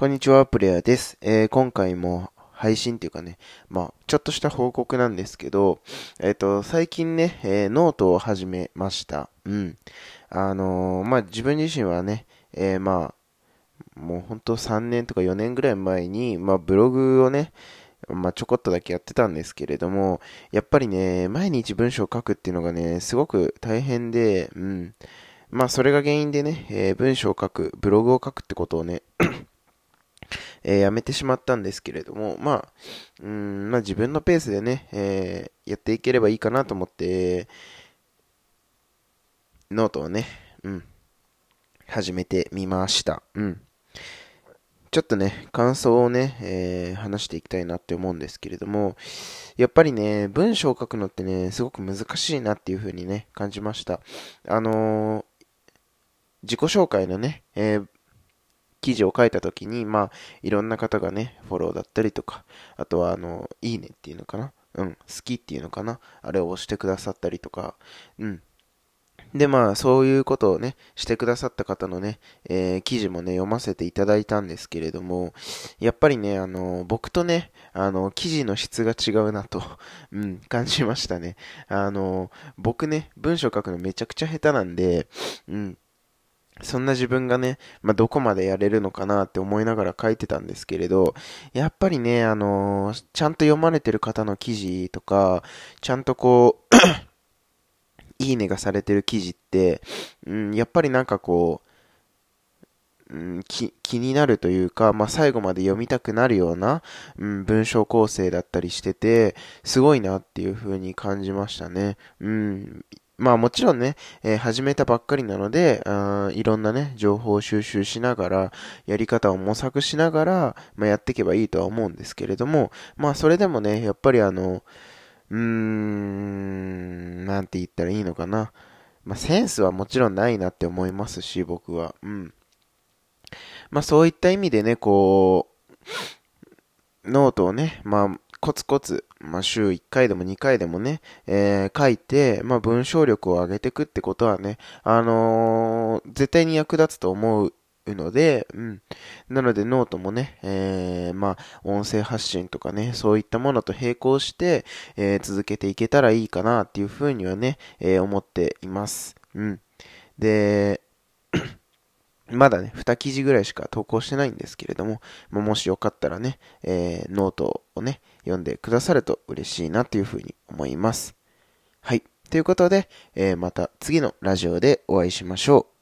こんにちは、プレイヤーです。えー、今回も配信っていうかね、まあ、ちょっとした報告なんですけど、えっ、ー、と、最近ね、えー、ノートを始めました。うん。あの、まあ、自分自身はね、えまあ、もうほんと3年とか4年ぐらい前に、まあ、ブログをね、まあ、ちょこっとだけやってたんですけれども、やっぱりね、毎日文章を書くっていうのがね、すごく大変で、うん。まあ、それが原因でね、え、文章を書く、ブログを書くってことをねえー、やめてしまったんですけれども、まあ、うん、まあ自分のペースでね、えー、やっていければいいかなと思って、ノートをね、うん、始めてみました。うん。ちょっとね、感想をね、えー、話していきたいなって思うんですけれども、やっぱりね、文章を書くのってね、すごく難しいなっていう風にね、感じました。あのー、自己紹介のね、えー、記事を書いた時に、まあ、いろんな方がね、フォローだったりとか、あとは、あの、いいねっていうのかな？うん、好きっていうのかな？あれを押してくださったりとか、うん。で、まあ、そういうことをね、してくださった方のね、えー、記事もね、読ませていただいたんですけれども、やっぱりね、あの、僕とね、あの、記事の質が違うなと、うん、感じましたね。あの、僕ね、文章書くのめちゃくちゃ下手なんで、うん、そんな自分がね、まあ、どこまでやれるのかなって思いながら書いてたんですけれど、やっぱりね、あのー、ちゃんと読まれてる方の記事とか、ちゃんとこう いいねがされてる記事って、うん、やっぱりなんかこう、うん、気になるというか、まあ、最後まで読みたくなるような、うん、文章構成だったりしてて、すごいなっていう風に感じましたね。うん、まあもちろんね、えー、始めたばっかりなので、あいろんなね、情報を収集しながら、やり方を模索しながら、まあ、やっていけばいいとは思うんですけれども、まあそれでもね、やっぱりあの、うーん、なんて言ったらいいのかな。まあセンスはもちろんないなって思いますし、僕は。うん。まあそういった意味でね、こう、ノートをね、まあコツコツ、まあ、週1回でも2回でもね、えー、書いて、まあ、文章力を上げていくってことはね、あのー、絶対に役立つと思うので、うん。なのでノートもね、えー、まあ、音声発信とかね、そういったものと並行して、えー、続けていけたらいいかなっていうふうにはね、えー、思っています。うん。で、まだね、2記事ぐらいしか投稿してないんですけれども、まもしよかったらね、えー、ノートをね、読んでくださると嬉しいなというふうに思います。はい。ということで、えー、また次のラジオでお会いしましょう。